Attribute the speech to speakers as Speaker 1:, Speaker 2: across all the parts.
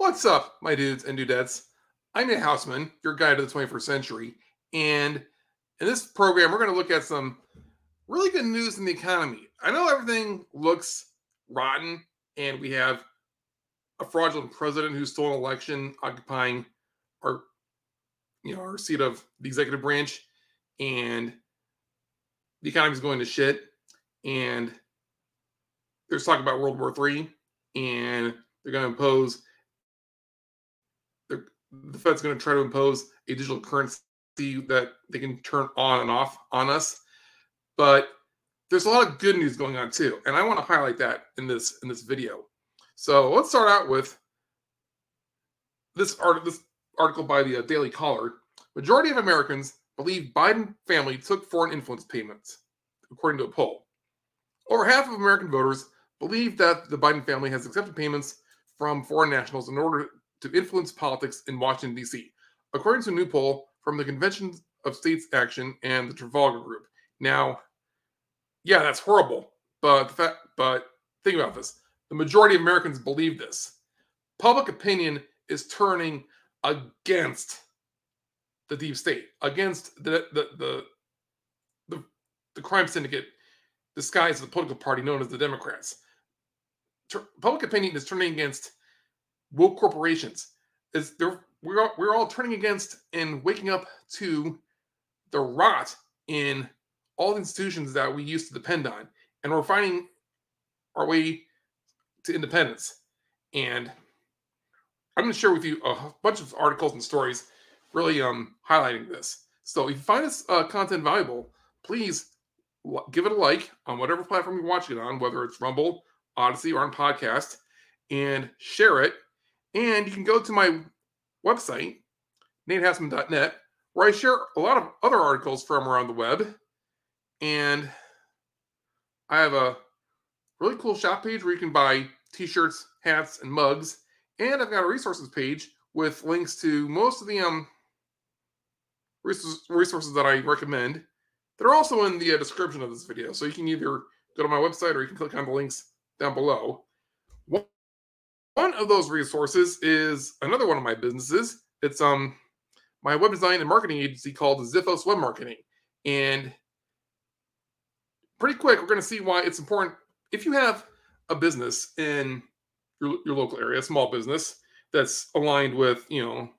Speaker 1: What's up, my dudes and dudettes? I'm Nate Houstman, your guide to the 21st century. And in this program, we're going to look at some really good news in the economy. I know everything looks rotten, and we have a fraudulent president who stole an election, occupying our, you know, our seat of the executive branch, and the economy is going to shit. And there's talk about World War III, and they're going to impose the Fed's going to try to impose a digital currency that they can turn on and off on us. But there's a lot of good news going on too, and I want to highlight that in this in this video. So let's start out with this art this article by the uh, Daily Caller. Majority of Americans believe Biden family took foreign influence payments, according to a poll. Over half of American voters believe that the Biden family has accepted payments from foreign nationals in order to influence politics in Washington, D.C., according to a new poll from the Convention of States Action and the Trafalgar Group. Now, yeah, that's horrible, but the fact, but think about this: the majority of Americans believe this. Public opinion is turning against the deep state, against the the the the, the crime syndicate disguised as a political party known as the Democrats. Public opinion is turning against woke corporations is there we're all, we're all turning against and waking up to the rot in all the institutions that we used to depend on. And we're finding our way to independence. And i'm going to share with you a bunch of articles and stories really um highlighting this. So if you find this uh, content valuable please give it a like on whatever platform you're watching it on whether it's rumble Odysee, or on podcast and share it and you can go to my website, natehoustman.net, where I share a lot of other articles from around the web. And I have a really cool shop page where you can buy t shirts, hats, and mugs. And I've got a resources page with links to most of the um, resources that I recommend They're also in the uh, description of this video. So you can either go to my website or you can click on the links down below. One of those resources is another one of my businesses. It's um my web design and marketing agency called Xiphos Web Marketing. And pretty quick, we're going to see why it's important. If you have a business in your, your local area, small business that's aligned with, you know,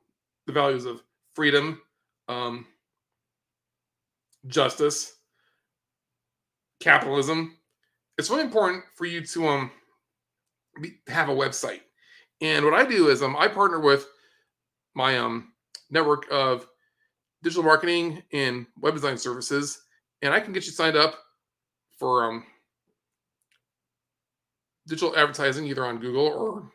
Speaker 1: the values of freedom, um, justice, capitalism, it's really important for you to um have a website. And what I do is um, I partner with my um, network of digital marketing and web design services, and I can get you signed up for um, digital advertising either on Google or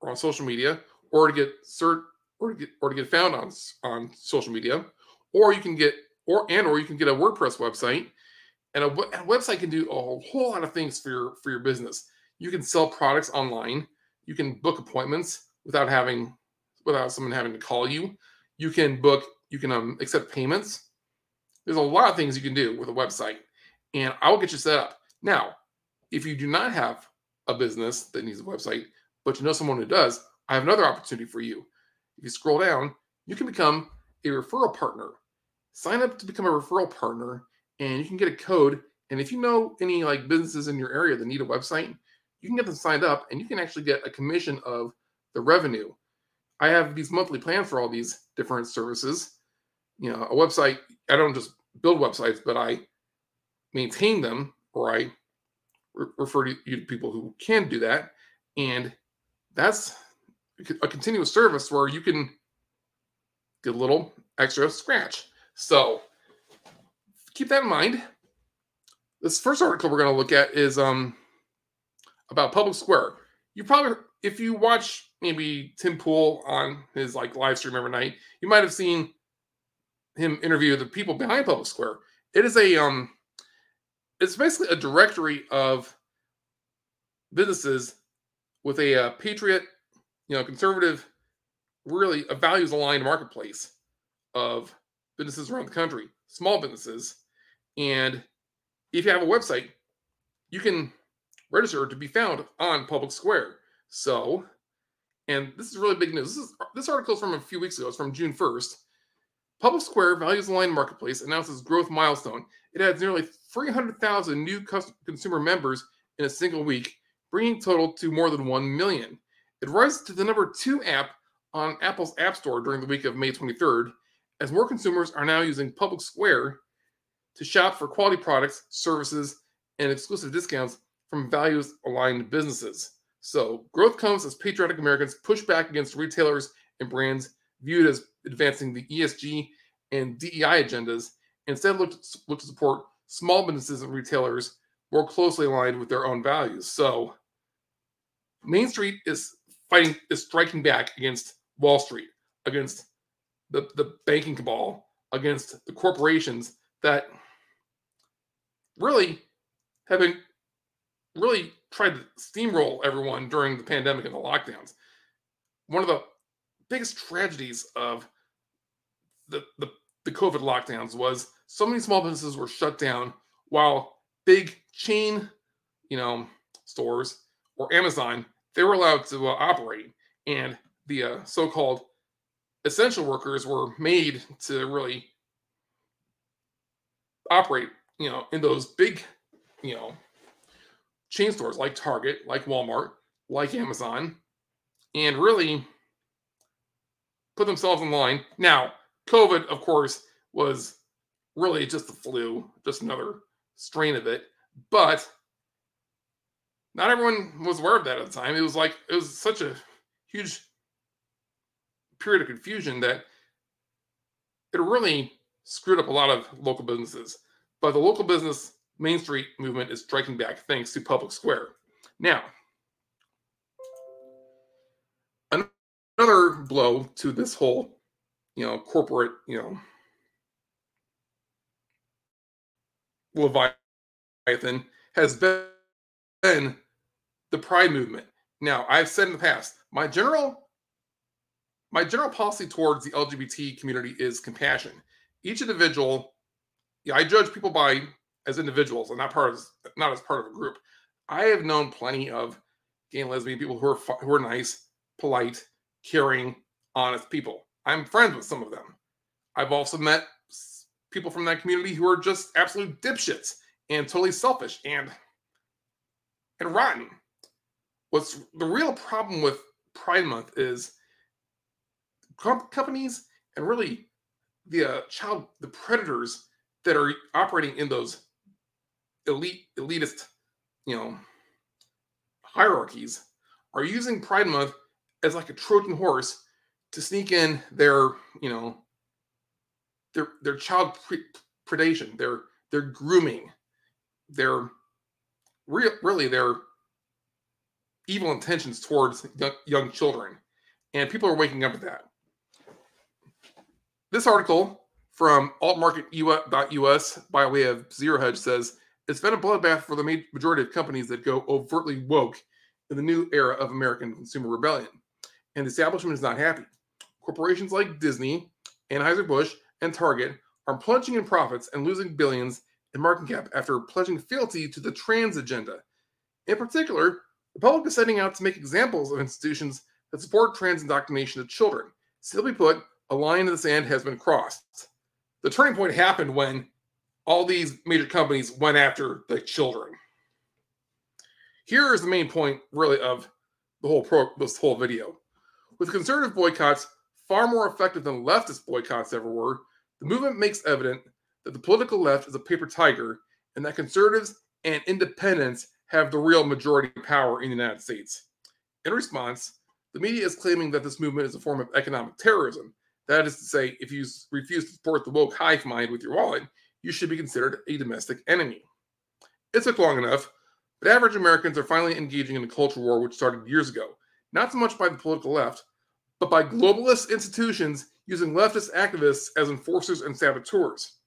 Speaker 1: or on social media, or to get cert or to get or to get found on on social media, or you can get or and or you can get a WordPress website, and a, a website can do a whole lot of things for your for your business. You can sell products online. You can book appointments without having without someone having to call you. You can book. You can um, accept payments. There's a lot of things you can do with a website, and I'll get you set up. Now, if you do not have a business that needs a website, but you know someone who does, I have another opportunity for you. If you scroll down, you can become a referral partner. Sign up to become a referral partner, and you can get a code. And if you know any like businesses in your area that need a website, you can get them signed up and you can actually get a commission of the revenue. I have these monthly plans for all these different services. You know, a website, I don't just build websites, but I maintain them or I re- refer to you to people who can do that. And that's a continuous service where you can get a little extra scratch. So keep that in mind. This first article we're going to look at is um, about Public Square. You probably, if you watch maybe Tim Pool on his like live stream every night, you might have seen him interview the people behind Public Square. It is a um, it's basically a directory of businesses with a uh, patriot, you know, conservative, really a values aligned marketplace of businesses around the country, small businesses, and if you have a website, you can register to be found on Public Square. So and this is really big news. This, is, this article is from a few weeks ago. It's from June 1st. Public Square Values Aligned Marketplace announces growth milestone. It adds nearly 300,000 new consumer members in a single week, bringing total to more than 1 million. It rises to the number two app on Apple's App Store during the week of May 23rd, as more consumers are now using Public Square to shop for quality products, services, and exclusive discounts from values aligned businesses. So, growth comes as patriotic Americans push back against retailers and brands viewed as advancing the ESG and DEI agendas, instead look to, look to support small businesses and retailers more closely aligned with their own values. So, Main Street is fighting, is striking back against Wall Street, against the, the banking cabal, against the corporations that really have been really tried to steamroll everyone during the pandemic and the lockdowns. One of the biggest tragedies of the, the, the COVID lockdowns was so many small businesses were shut down while big chain, you know, stores or Amazon, they were allowed to uh, operate. And the uh, so-called essential workers were made to really operate, you know, in those big, you know, chain stores like Target, like Walmart, like Amazon, and really put themselves in line. Now, COVID, of course, was really just the flu, just another strain of it. But not everyone was aware of that at the time. It was like it was such a huge period of confusion that it really screwed up a lot of local businesses. But the local business Main Street movement is striking back thanks to Public Square. Now, another blow to this whole, you know, corporate, you know, Leviathan has been the Pride movement. Now, I've said in the past, my general my general policy towards the LGBT community is compassion. Each individual, yeah, I judge people by as individuals and not part of not as part of a group. I have known plenty of gay and lesbian people who are who are nice, polite, caring, honest people. I'm friends with some of them. I've also met people from that community who are just absolute dipshits and totally selfish and and rotten. What's the real problem with Pride Month is companies and really the uh, child the predators that are operating in those elite elitist, you know, hierarchies are using Pride Month as like a Trojan horse to sneak in their, you know, their their child pre- predation, their their grooming, their real really their evil intentions towards young children, and people are waking up to that. This article from altmarket.us by way of Zero Hedge says it's been a bloodbath for the majority of companies that go overtly woke in the new era of American consumer rebellion. And the establishment is not happy. Corporations like Disney, Anheuser-Busch, and Target are plunging in profits and losing billions in market cap after pledging fealty to the trans agenda. In particular, the public is setting out to make examples of institutions that support trans indoctrination of children. Simply put, a line in the sand has been crossed. The turning point happened when all these major companies went after the children. Here is the main point, really, of the whole pro this whole video. With conservative boycotts far more effective than leftist boycotts ever were, the movement makes evident that the political left is a paper tiger and that conservatives and independents have the real majority power in the United States. In response, the media is claiming that this movement is a form of economic terrorism. That is to say, if you refuse to support the woke hive mind with your wallet, you should be considered a domestic enemy. It took long enough, but average Americans are finally engaging in a culture war which started years ago, not so much by the political left, but by globalist institutions using leftist activists as enforcers and saboteurs.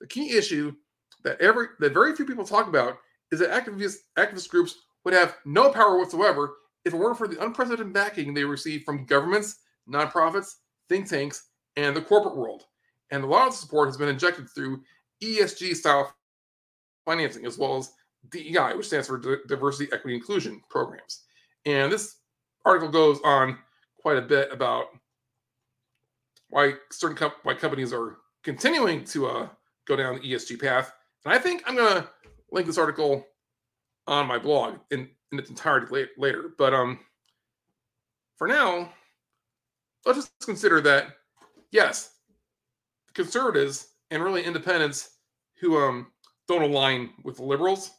Speaker 1: The key issue that every that very few people talk about is that activist activist groups would have no power whatsoever if it weren't for the unprecedented backing they receive from governments, nonprofits, think tanks, and the corporate world. And a lot of support has been injected through ESG style financing, as well as DEI, which stands for Diversity, Equity, Inclusion programs. And this article goes on quite a bit about why certain com- why companies are continuing to uh, go down the ESG path. And I think I'm gonna link this article on my blog in, in its entirety later. But um, for now, let's just consider that yes, conservatives and really independents who um don't align with the liberals,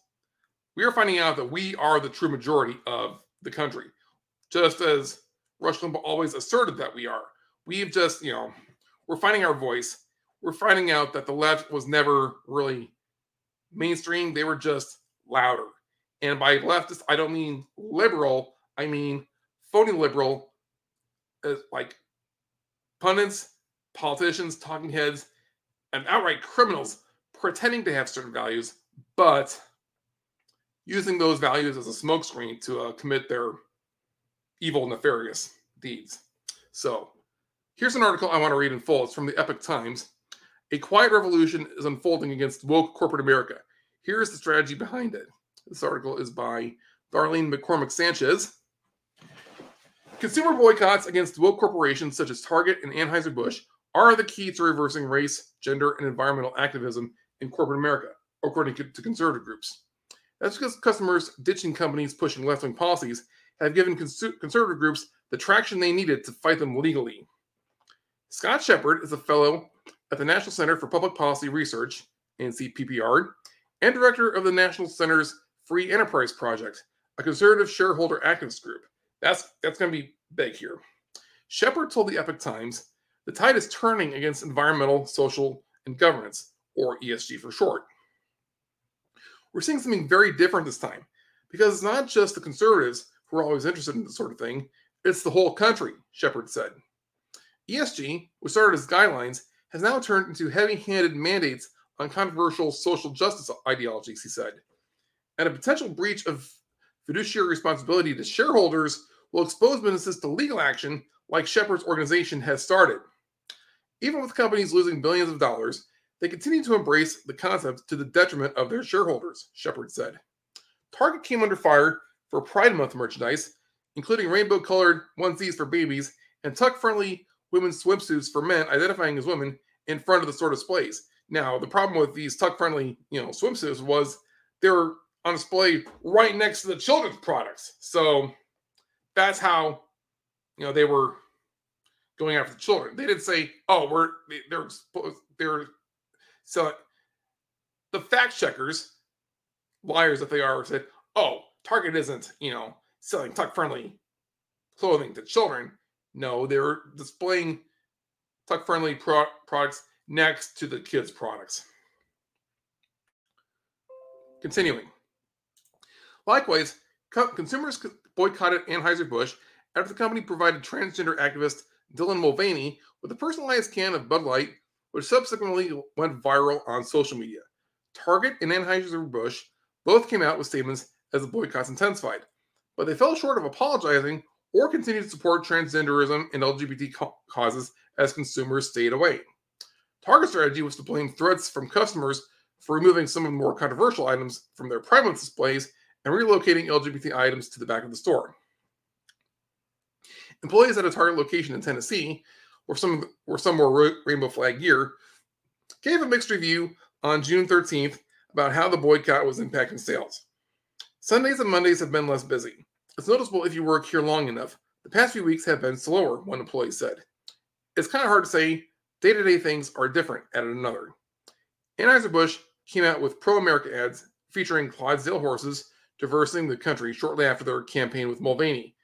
Speaker 1: we are finding out that we are the true majority of the country, just as Rush Limbaugh always asserted that we are. We've just, you know, we're finding our voice. We're finding out that the left was never really mainstream. They were just louder. And by leftist, I don't mean liberal. I mean phony liberal, like pundits, politicians, talking heads, and outright criminals pretending to have certain values, but using those values as a smokescreen to uh, commit their evil, nefarious deeds. So, here's an article I want to read in full. It's from the Epoch Times. A quiet revolution is unfolding against woke corporate America. Here's the strategy behind it. This article is by Darlene McCormick Sanchez. Consumer boycotts against woke corporations such as Target and Anheuser-Busch are the key to reversing race, gender, and environmental activism in corporate America, according to conservative groups. That's because customers ditching companies pushing left wing policies have given conservative groups the traction they needed to fight them legally. Scott Shepard is a fellow at the National Center for Public Policy Research, NCPPR, and director of the National Center's Free Enterprise Project, a conservative shareholder activist group. That's that's going to be big here. Shepard told the Epoch Times the tide is turning against environmental, social, and governance, or ESG for short. We're seeing something very different this time because it's not just the conservatives who are always interested in this sort of thing, it's the whole country, Shepard said. ESG, which started as guidelines, has now turned into heavy handed mandates on controversial social justice ideologies, he said. And a potential breach of fiduciary responsibility to shareholders will expose businesses to legal action like Shepard's organization has started. Even with companies losing billions of dollars, they continue to embrace the concept to the detriment of their shareholders, Shepard said. Target came under fire for Pride Month merchandise, including rainbow colored onesies for babies and tuck friendly women's swimsuits for men identifying as women in front of the store displays. Now, the problem with these tuck friendly, you know, swimsuits was they were on display right next to the children's products. So that's how, you know, they were going after the children. They didn't say, "Oh, we're they're they're so the fact checkers, liars that they are, said, "Oh, Target isn't, you know, selling tuck friendly clothing to children." No, they were displaying tuck friendly pro- products next to the kids' products. Continuing. Likewise, co- consumers boycotted Anheuser-Busch after the company provided transgender activist Dylan Mulvaney with a personalized can of Bud Light, which subsequently went viral on social media. Target and Anheuser-Busch both came out with statements as the boycotts intensified, but they fell short of apologizing or continued to support transgenderism and LGBT causes as consumers stayed away. Target's strategy was to blame threats from customers for removing some of the more controversial items from their private displays and relocating LGBT items to the back of the store. Employees at a Target location in Tennessee, where some some wore rainbow flag gear, gave a mixed review on June 13th about how the boycott was impacting sales. Sundays and Mondays have been less busy. It's noticeable if you work here long enough. The past few weeks have been slower, one employee said. It's kind of hard to say day to day things are different, added another. Anheuser-Busch came out with pro America ads featuring Clydesdale horses traversing the country shortly after their campaign with Mulvaney.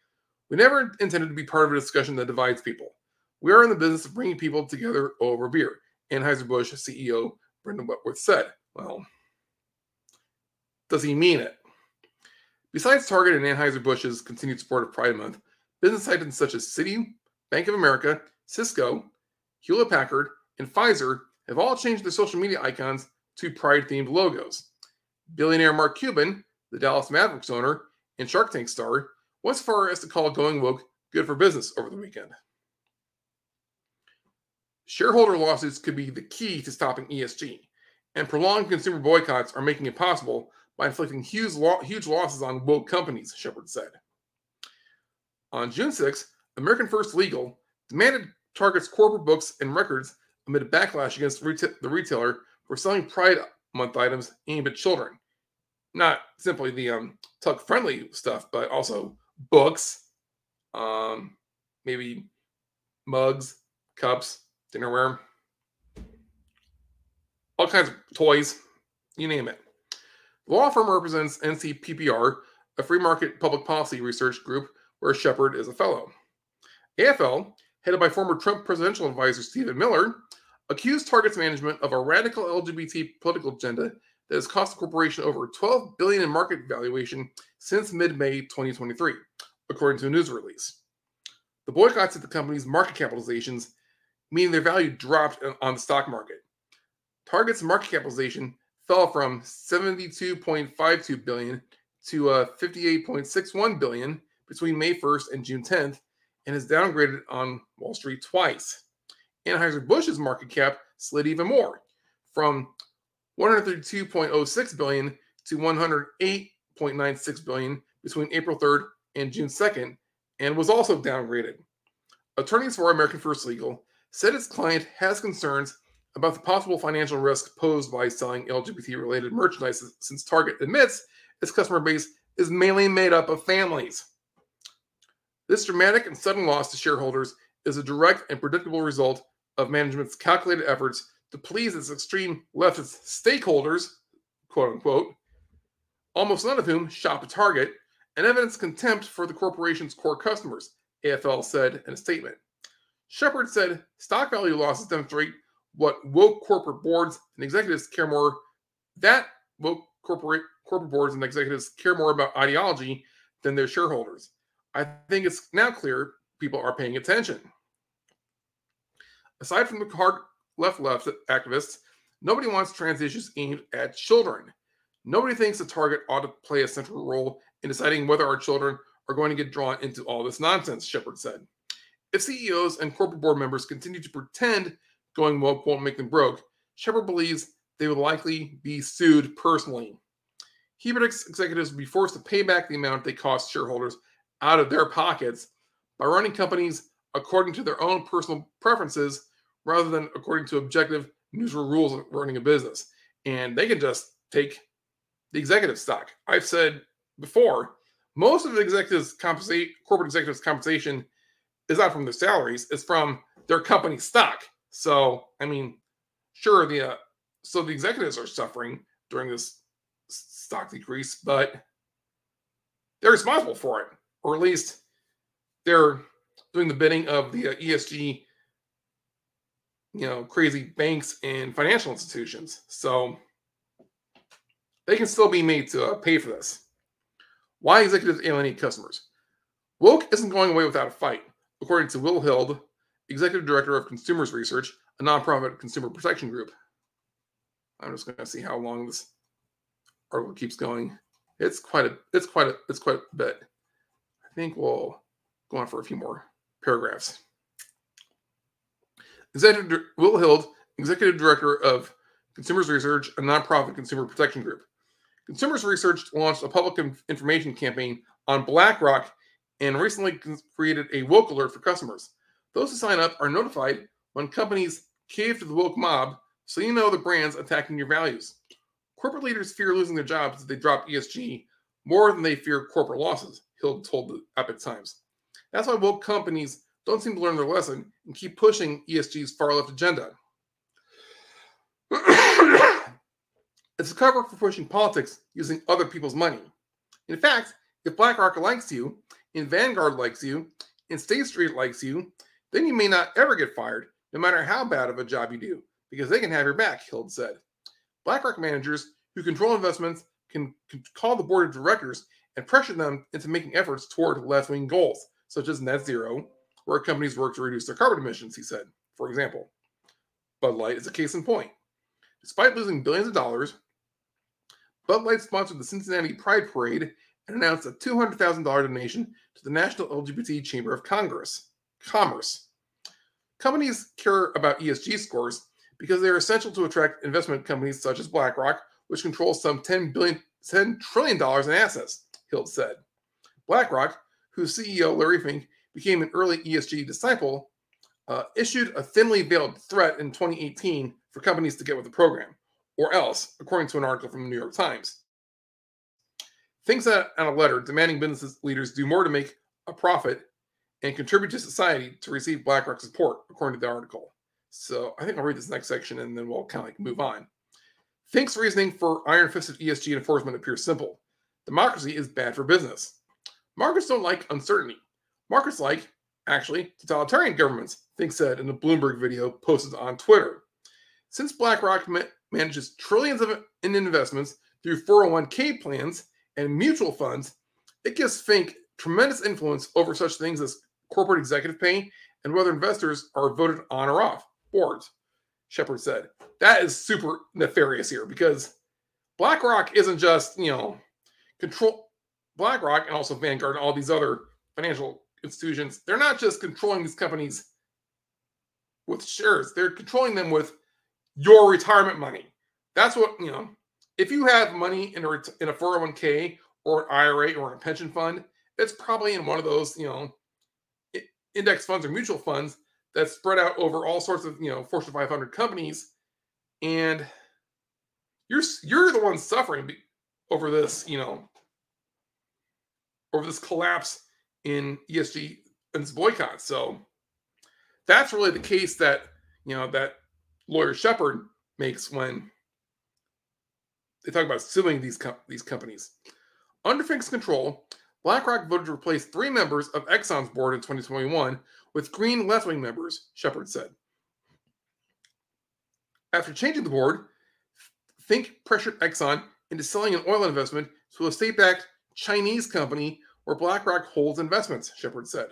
Speaker 1: We never intended to be part of a discussion that divides people. We are in the business of bringing people together over beer, Anheuser-Busch CEO Brendan Whitworth said. Well, does he mean it? Besides Target and Anheuser-Busch's continued support of Pride Month, business items such as Citi, Bank of America, Cisco, Hewlett Packard, and Pfizer have all changed their social media icons to Pride themed logos. Billionaire Mark Cuban, the Dallas Mavericks owner and Shark Tank star, went as far as to call Going Woke good for business over the weekend. Shareholder lawsuits could be the key to stopping ESG, and prolonged consumer boycotts are making it possible by inflicting huge, lo- huge losses on woke companies, Shepard said. On June 6, American First Legal demanded Target's corporate books and records amid a backlash against the retailer for selling Pride Month items aimed at children. Not simply the um, tuck friendly stuff, but also books, um, maybe mugs, cups, dinnerware, all kinds of toys, you name it. The law firm represents NCPPR, a free market public policy research group where Shepard is a fellow. AFL, headed by former Trump presidential advisor Stephen Miller, accused Target's management of a radical LGBT political agenda that has cost the corporation over 12 billion in market valuation since mid-May 2023, according to a news release. The boycotts at the company's market capitalizations, meaning their value dropped on the stock market. Target's market capitalization fell from 72.52 billion to uh, 58.61 billion between May 1st and June 10th, and is downgraded on Wall Street twice. Anheuser-Busch's market cap slid even more, from 132.06 billion to 108.96 billion between April 3rd and June 2nd, and was also downgraded. Attorneys for American First Legal said its client has concerns about the possible financial risk posed by selling LGBT related merchandise since Target admits its customer base is mainly made up of families. This dramatic and sudden loss to shareholders is a direct and predictable result of management's calculated efforts to please its extreme leftist stakeholders, quote unquote, almost none of whom shop at Target, and evidence contempt for the corporation's core customers, AFL said in a statement. Shepard said stock value losses demonstrate what woke corporate boards and executives care more that woke corporate corporate boards and executives care more about ideology than their shareholders. I think it's now clear people are paying attention. Aside from the hard left left activists, nobody wants trans issues aimed at children. Nobody thinks the target ought to play a central role in deciding whether our children are going to get drawn into all this nonsense, Shepard said. If CEOs and corporate board members continue to pretend going woke won't make them broke, Shepard believes they will likely be sued personally. He predicts executives will be forced to pay back the amount they cost shareholders out of their pockets by running companies according to their own personal preferences rather than according to objective neutral rules of running a business. And they can just take the executive stock. I've said before, most of the executives' compensate corporate executives' compensation is not from their salaries; it's from their company stock. So, I mean, sure, the uh, so the executives are suffering during this stock decrease, but they're responsible for it, or at least they're doing the bidding of the uh, ESG, you know, crazy banks and financial institutions. So they can still be made to uh, pay for this. Why executives alienate customers? Woke isn't going away without a fight, according to Will Hild, executive director of Consumers Research, a nonprofit consumer protection group. I'm just going to see how long this article keeps going. It's quite a it's quite a it's quite a bit. I think we'll go on for a few more paragraphs. Will Hild, executive director of Consumers Research, a nonprofit consumer protection group. Consumers Research launched a public information campaign on BlackRock and recently created a woke alert for customers. Those who sign up are notified when companies cave to the woke mob, so you know the brands attacking your values. Corporate leaders fear losing their jobs if they drop ESG more than they fear corporate losses, Hild told the Epoch Times. That's why woke companies don't seem to learn their lesson and keep pushing ESG's far left agenda. it's a cover for pushing politics using other people's money. In fact, if BlackRock likes you, and Vanguard likes you, and State Street likes you, then you may not ever get fired, no matter how bad of a job you do, because they can have your back, Hild said. BlackRock managers who control investments can, can call the board of directors and pressure them into making efforts toward left wing goals, such as net zero, where companies work to reduce their carbon emissions, he said, for example. Bud Light is a case in point. Despite losing billions of dollars, Bud Light sponsored the Cincinnati Pride Parade and announced a $200,000 donation to the National LGBT Chamber of Congress commerce. Companies care about ESG scores because they are essential to attract investment companies such as BlackRock, which controls some $10 billion, $10 trillion in assets, Hild said. BlackRock, whose CEO Larry Fink became an early ESG disciple, uh, issued a thinly veiled threat in 2018 for companies to get with the program, or else, according to an article from the New York Times. Thinks that on a letter demanding business leaders do more to make a profit and contribute to society to receive BlackRock support, according to the article. So I think I'll read this next section and then we'll kind of like move on. Fink's reasoning for iron fisted ESG enforcement appears simple democracy is bad for business. Markets don't like uncertainty. Markets like, actually, totalitarian governments, Fink said in a Bloomberg video posted on Twitter. Since BlackRock ma- manages trillions of in investments through 401k plans and mutual funds, it gives Fink tremendous influence over such things as corporate executive pay and whether investors are voted on or off boards. Shepard said that is super nefarious here because BlackRock isn't just you know control BlackRock and also Vanguard and all these other financial institutions. They're not just controlling these companies with shares; they're controlling them with your retirement money. That's what you know. If you have money in a in a 401k or an IRA or a pension fund, it's probably in one of those you know index funds or mutual funds that's spread out over all sorts of you know Fortune 500 companies, and you're you're the one suffering over this you know over this collapse in ESG and this boycott. So that's really the case that you know that lawyer Shepard makes when they talk about suing these com- these companies. Under Fink's control, BlackRock voted to replace three members of Exxon's board in 2021 with green left wing members, Shepard said. After changing the board, Fink pressured Exxon into selling an oil investment to a state backed Chinese company where BlackRock holds investments, Shepard said.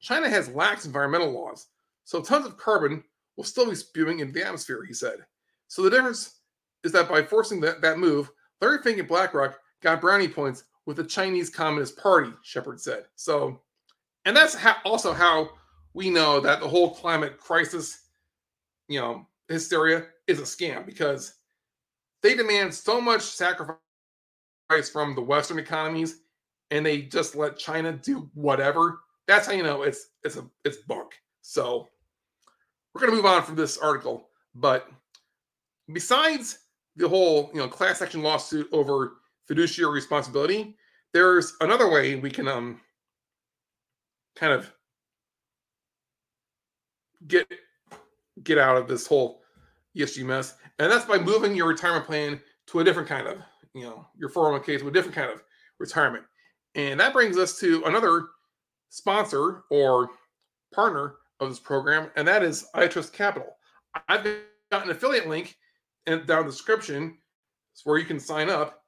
Speaker 1: China has lax environmental laws, so tons of carbon will still be spewing into the atmosphere, he said. So the difference is that by forcing that, that move, Larry Fink and BlackRock got brownie points with the Chinese Communist Party, Shepard said. So, and that's how, also how we know that the whole climate crisis, you know, hysteria is a scam because they demand so much sacrifice from the Western economies, and they just let China do whatever. That's how you know it's it's a it's bunk. So we're gonna move on from this article, but besides the whole you know class action lawsuit over fiduciary responsibility, there's another way we can um kind of get get out of this whole ESG mess, and that's by moving your retirement plan to a different kind of, you know, your 401k to a different kind of retirement. And that brings us to another sponsor or partner of this program, and that is iTrust Capital. I've got an affiliate link in, down the description it's where you can sign up.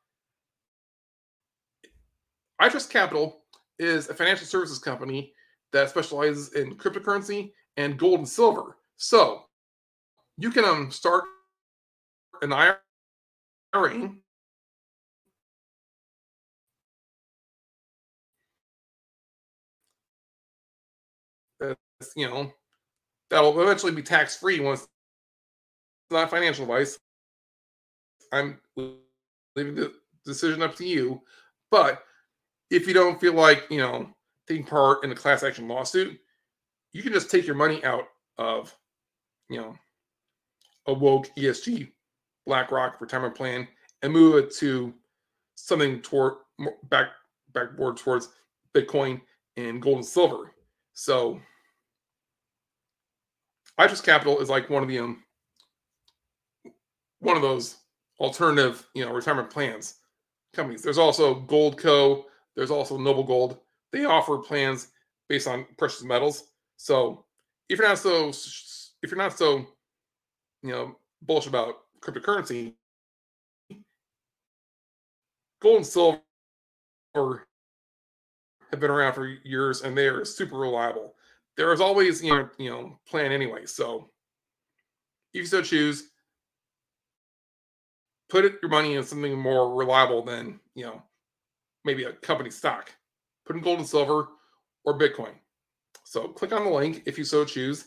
Speaker 1: iTrust Capital is a financial services company that specializes in cryptocurrency and gold and silver. So you can um, start an IRA. That's, you know, that'll eventually be tax free once it's not financial advice. I'm leaving the decision up to you. But if you don't feel like, you know, taking part in a class action lawsuit, you can just take your money out of, you know, a woke ESG BlackRock retirement plan and move it to something toward back backboard towards Bitcoin and gold and silver. So iTrust Capital is like one of the um one of those alternative, you know, retirement plans companies. There's also Goldco, there's also Noble Gold. They offer plans based on precious metals. So if you're not so if you're not so you know bullish about cryptocurrency, gold and silver have been around for years and they are super reliable. There is always you know you know plan anyway. So if you so choose, put your money in something more reliable than you know maybe a company stock. Put in gold and silver or Bitcoin. So click on the link if you so choose.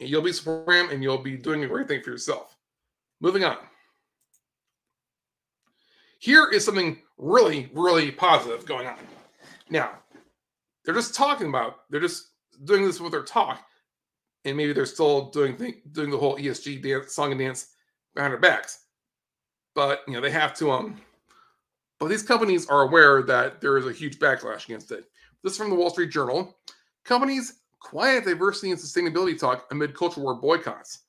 Speaker 1: And you'll be supporting and you'll be doing a great thing for yourself. Moving on. Here is something really, really positive going on. Now, they're just talking about, they're just doing this with their talk, and maybe they're still doing th- doing the whole ESG dance, song and dance behind their backs. But you know they have to um. But these companies are aware that there is a huge backlash against it. This is from the Wall Street Journal. Companies quiet diversity and sustainability talk amid culture war boycotts.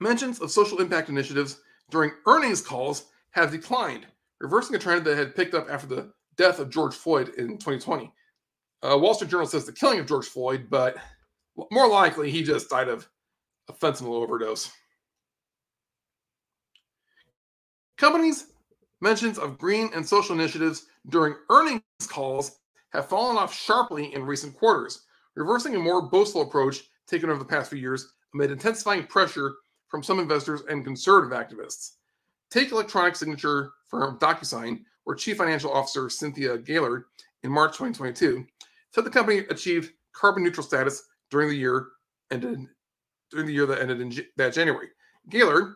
Speaker 1: Mentions of social impact initiatives during earnings calls have declined, reversing a trend that had picked up after the death of George Floyd in 2020. Uh, Wall Street Journal says the killing of George Floyd, but more likely he just died of a fentanyl overdose. Companies' mentions of green and social initiatives during earnings calls have fallen off sharply in recent quarters, reversing a more boastful approach taken over the past few years amid intensifying pressure from some investors and conservative activists. Take electronic signature firm DocuSign, where Chief Financial Officer Cynthia Gaylord in March 2022 said the company achieved carbon neutral status during the year ended during the year that ended in that January. Gaylord,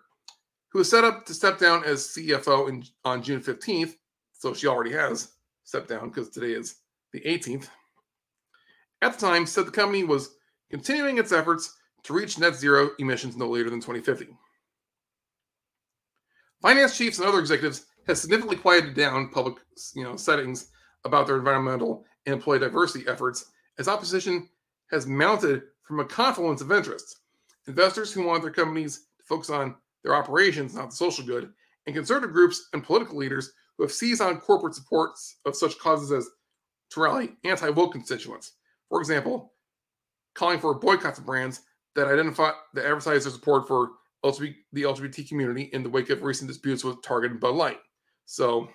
Speaker 1: who was set up to step down as CFO in, on June 15th, so she already has stepped down because today is the 18th. At the time, said the company was continuing its efforts to reach net zero emissions no later than 2050. Finance chiefs and other executives have significantly quieted down public you know, settings about their environmental and employee diversity efforts as opposition has mounted from a confluence of interests. Investors who want their companies to focus on their operations, not the social good, and conservative groups and political leaders who have seized on corporate supports of such causes as to rally anti woke constituents. For example, calling for boycotts of brands that identify that advertise their support for LGBT, the LGBT community in the wake of recent disputes with Target and Bud Light. So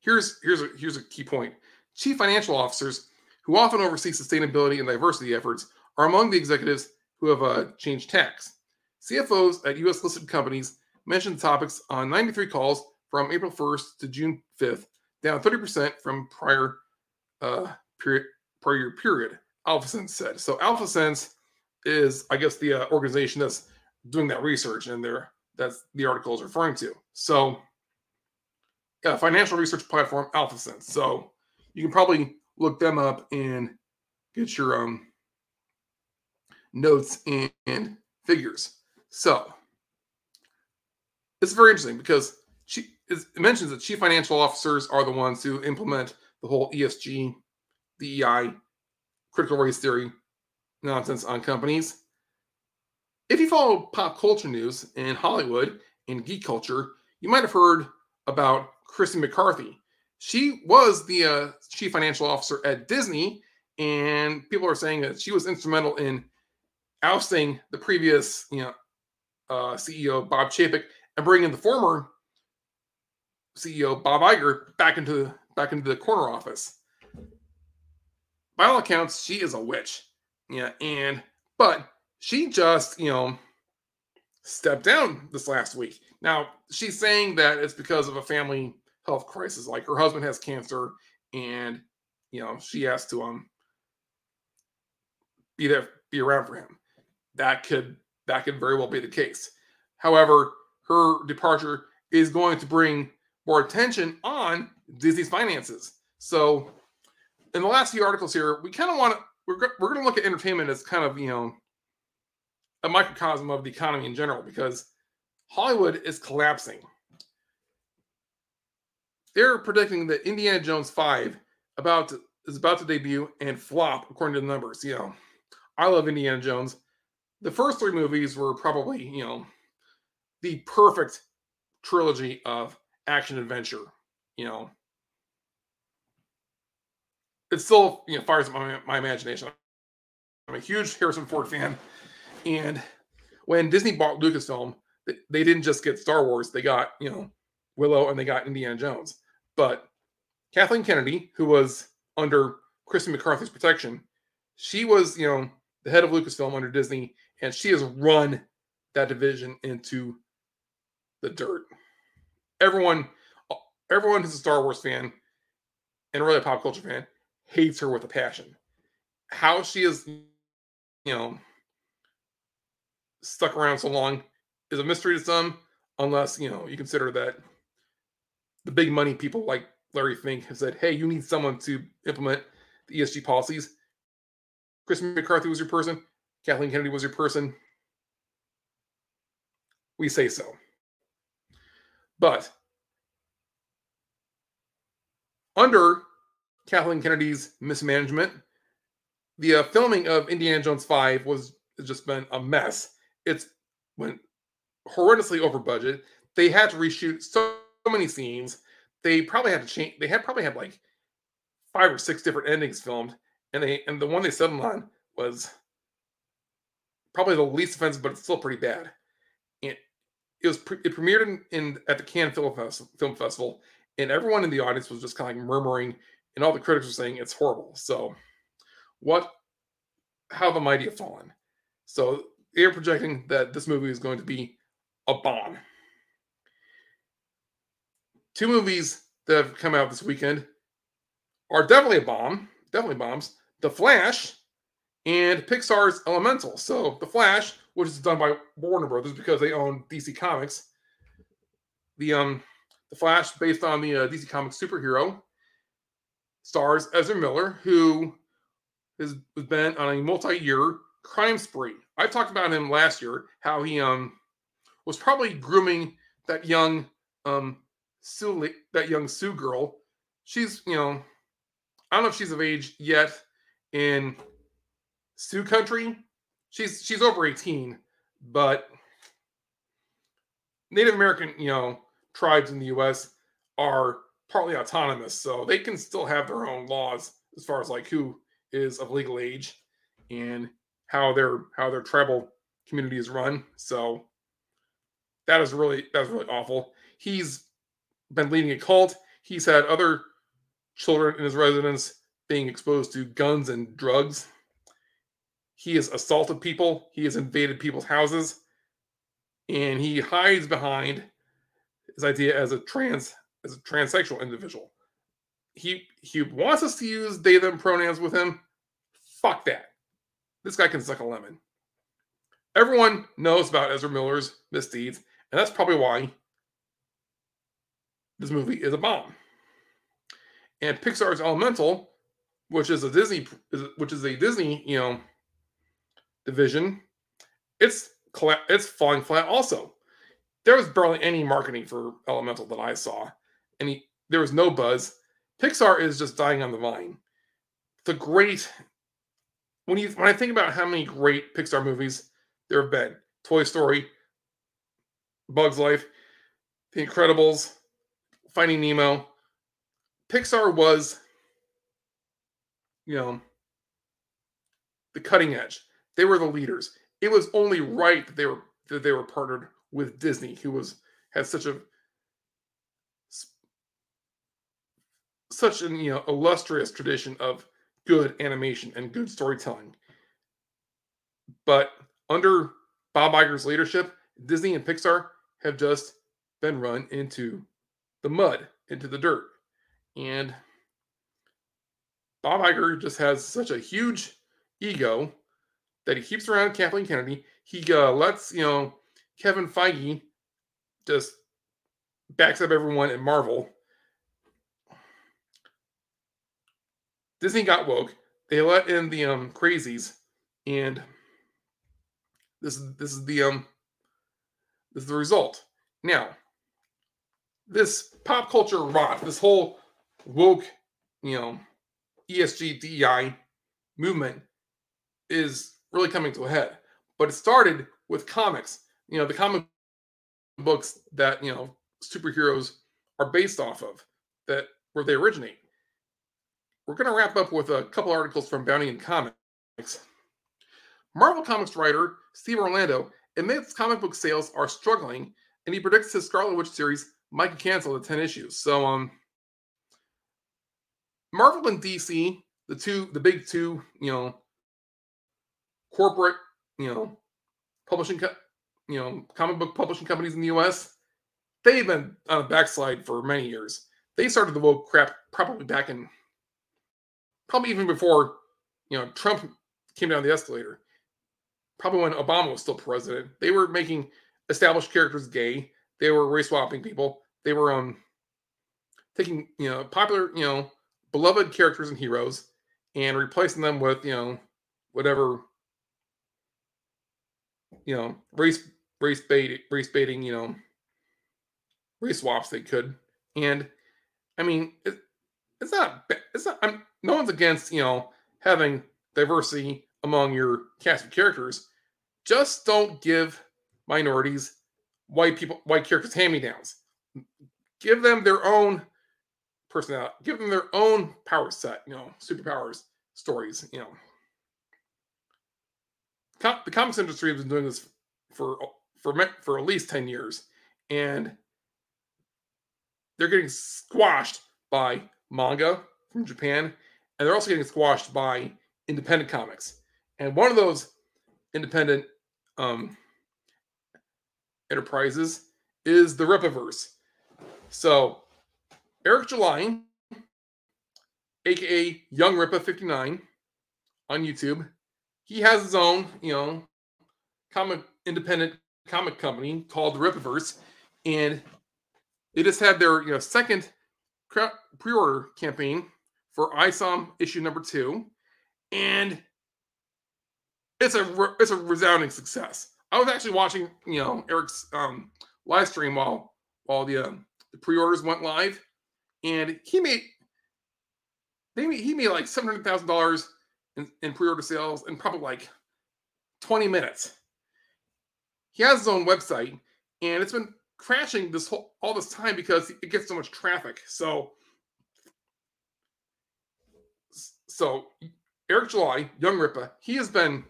Speaker 1: here's here's a here's a key point. Chief financial officers who often oversee sustainability and diversity efforts are among the executives who have uh, changed tax. CFOs at U.S. listed companies mentioned topics on 93 calls from April 1st to June 5th, down 30% from prior uh, period prior year period. AlphaSense said. So AlphaSense is, I guess, the uh, organization that's doing that research, and they're that's the article is referring to. So, yeah, financial research platform AlphaSense. So you can probably look them up and get your um notes and, and figures. So it's very interesting because she it mentions that chief financial officers are the ones who implement the whole ESG, DEI, critical race theory nonsense on companies. If you follow pop culture news in Hollywood and geek culture, you might have heard about Christy McCarthy. She was the uh, chief financial officer at Disney, and people are saying that she was instrumental in ousting the previous, you know, uh, CEO Bob Chapek and bringing the former CEO Bob Iger back into the, back into the corner office. By all accounts, she is a witch. Yeah, and but she just, you know, stepped down this last week. Now, she's saying that it's because of a family health crisis. Like her husband has cancer and you know, she has to um be there be around for him. That could that could very well be the case. However, her departure is going to bring more attention on Disney's finances. So, in the last few articles here, we kind of want to we're we're going to look at entertainment as kind of you know a microcosm of the economy in general because Hollywood is collapsing. They're predicting that Indiana Jones Five about to, is about to debut and flop according to the numbers. You know, I love Indiana Jones. The first three movies were probably you know the perfect trilogy of action adventure. You know, it still you know fires my, my imagination. I'm a huge Harrison Ford fan, and when Disney bought Lucasfilm, they didn't just get Star Wars; they got you know Willow and they got Indiana Jones. But Kathleen Kennedy, who was under Christy McCarthy's protection, she was you know the head of Lucasfilm under Disney, and she has run that division into the dirt. Everyone, everyone who's a Star Wars fan and really a pop culture fan hates her with a passion. How she is, you know, stuck around so long is a mystery to some, unless you know you consider that the big money people like Larry Fink have said, "Hey, you need someone to implement the ESG policies." Chris McCarthy was your person. Kathleen Kennedy was your person. We say so. But under Kathleen Kennedy's mismanagement, the uh, filming of Indiana Jones 5 was just been a mess. It's went horrendously over budget. They had to reshoot so many scenes. They probably had to change. They had probably had like five or six different endings filmed, and they and the one they settled on was probably the least offensive, but it's still pretty bad. And it was pre- it premiered in, in at the Cannes Film, Fest- Film Festival, and everyone in the audience was just kind of like murmuring, and all the critics were saying it's horrible. So, what? How the mighty have fallen. So they're projecting that this movie is going to be a bomb. Two movies that have come out this weekend are definitely a bomb, definitely bombs. The Flash and Pixar's Elemental. So The Flash, which is done by Warner Brothers because they own DC Comics. The um The Flash, based on the uh, DC Comics superhero, stars Ezra Miller, who has been on a multi-year crime spree. I talked about him last year, how he um was probably grooming that young um Sioux that young Sioux girl. She's you know, I don't know if she's of age yet in Sioux country. She's she's over 18, but Native American, you know, tribes in the US are partly autonomous, so they can still have their own laws as far as like who is of legal age and how their how their tribal community is run. So that is really that's really awful. He's been leading a cult. He's had other children in his residence being exposed to guns and drugs. He has assaulted people. He has invaded people's houses, and he hides behind his idea as a trans as a transsexual individual. He he wants us to use they them pronouns with him. Fuck that. This guy can suck a lemon. Everyone knows about Ezra Miller's misdeeds, and that's probably why this movie is a bomb. And Pixar's Elemental, which is a Disney, which is a Disney, you know, division, it's it's falling flat. Also, there was barely any marketing for Elemental that I saw. Any there was no buzz. Pixar is just dying on the vine. The great when you when I think about how many great Pixar movies there have been, Toy Story, Bugs Life, The Incredibles, Finding Nemo, Pixar was, you know, the cutting edge. They were the leaders. It was only right that they were that they were partnered with Disney, who was had such a such an you know illustrious tradition of good animation and good storytelling. But under Bob Iger's leadership, Disney and Pixar have just been run into the mud, into the dirt. And Bob Iger just has such a huge ego that he keeps around Kathleen Kennedy. He uh, lets, you know, Kevin Feige just backs up everyone at Marvel Disney got woke. They let in the um crazies, and this is this is the um this is the result. Now, this pop culture rot, this whole woke, you know, ESG DEI movement is really coming to a head. But it started with comics. You know, the comic books that you know superheroes are based off of, that where they originate. We're going to wrap up with a couple articles from Bounding Into Comics. Marvel Comics writer Steve Orlando admits comic book sales are struggling, and he predicts his Scarlet Witch series get canceled at 10 issues. So, um, Marvel and DC, the two, the big two, you know, corporate, you know, publishing, co- you know, comic book publishing companies in the U.S., they've been on a backslide for many years. They started the woke crap probably back in probably even before you know Trump came down the escalator. Probably when Obama was still president, they were making established characters gay. They were race swapping people. They were um taking you know popular you know beloved characters and heroes and replacing them with you know whatever you know race race bait race baiting you know race swaps they could and i mean it, it's not it's not I'm, no one's against you know having diversity among your cast of characters just don't give minorities white people white characters hand me downs give them their own personality give them their own power set you know superpowers stories you know. The comics industry has been doing this for for for at least 10 years and they're getting squashed by manga from Japan and they're also getting squashed by independent comics. And one of those independent um, enterprises is the Rippaverse. So Eric July, aka Young Rippa 59 on YouTube, he has his own, you know, comic independent comic company called the Rippaverse, and they just had their you know second pre-order campaign for ISOM issue number two, and it's a it's a resounding success. I was actually watching you know Eric's um, live stream while while the uh, the pre-orders went live, and he made they made, he made like seven hundred thousand dollars in pre-order sales in probably like twenty minutes. He has his own website, and it's been crashing this whole all this time because it gets so much traffic. So so Eric July, Young Rippa, he has been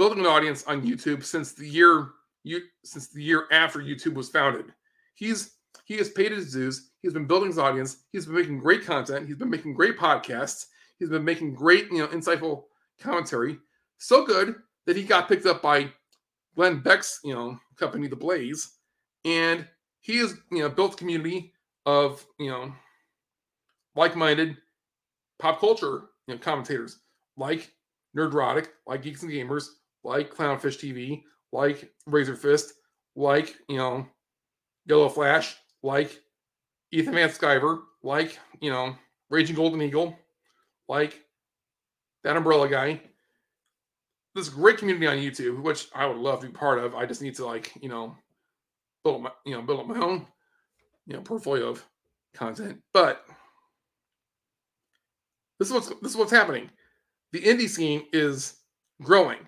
Speaker 1: building an audience on YouTube since the year you since the year after YouTube was founded. He's he has paid his dues. He's been building his audience. He's been making great content. He's been making great podcasts. He's been making great, you know, insightful commentary. So good that he got picked up by Glenn Beck's, you know, company, The Blaze, and he has, you know, built a community of, you know, like-minded pop culture, you know, commentators like Nerdrotic, like Geeks and Gamers, like Clownfish TV, like Razorfist, like, you know, Yellow Flash, like Ethan Van Sciver, like, you know, Raging Golden Eagle, like that umbrella guy. This great community on YouTube, which I would love to be part of. I just need to like, you know, build my, you know, build up my own, you know, portfolio of content. But this is what's this is what's happening. The indie scene is growing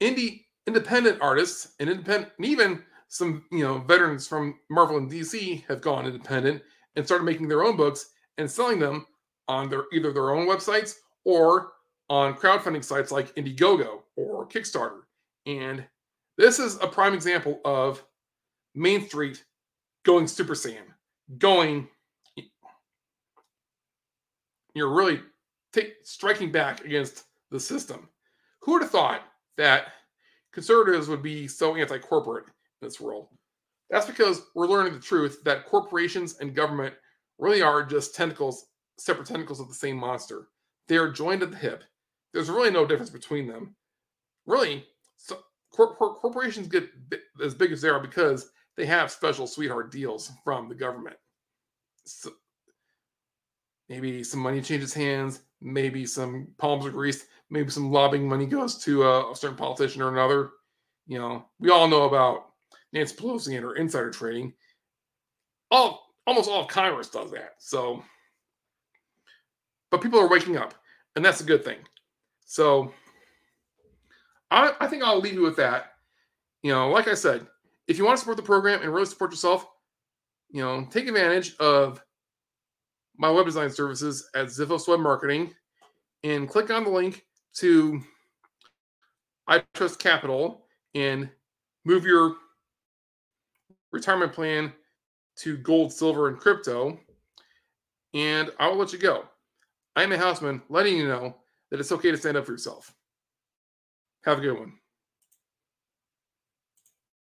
Speaker 1: indie independent artists and independent and even some you know veterans from Marvel and DC have gone independent and started making their own books and selling them on their either their own websites or on crowdfunding sites like Indiegogo or Kickstarter. And this is a prime example of Main Street going Super Saiyan, going you're really take, striking back against the system. Who would have thought that conservatives would be so anti corporate in this world. That's because we're learning the truth that corporations and government really are just tentacles, separate tentacles of the same monster. They are joined at the hip. There's really no difference between them. Really, so cor- cor- corporations get as big as they are because they have special sweetheart deals from the government. So maybe some money changes hands, maybe some palms are greased, maybe some lobbying money goes to a, a certain politician or another. You know, we all know about Nancy Pelosi and her insider trading. All almost all of Congress does that. So, but people are waking up, and that's a good thing. So, I, I think I'll leave you with that. You know, like I said, if you want to support the program and really support yourself, you know, take advantage of my web design services at Xiphos Web Marketing and click on the link to I Trust Capital and move your retirement plan to gold, silver, and crypto. And I will let you go. I'm Nate Houstman letting you know that it's okay to stand up for yourself. Have a good one.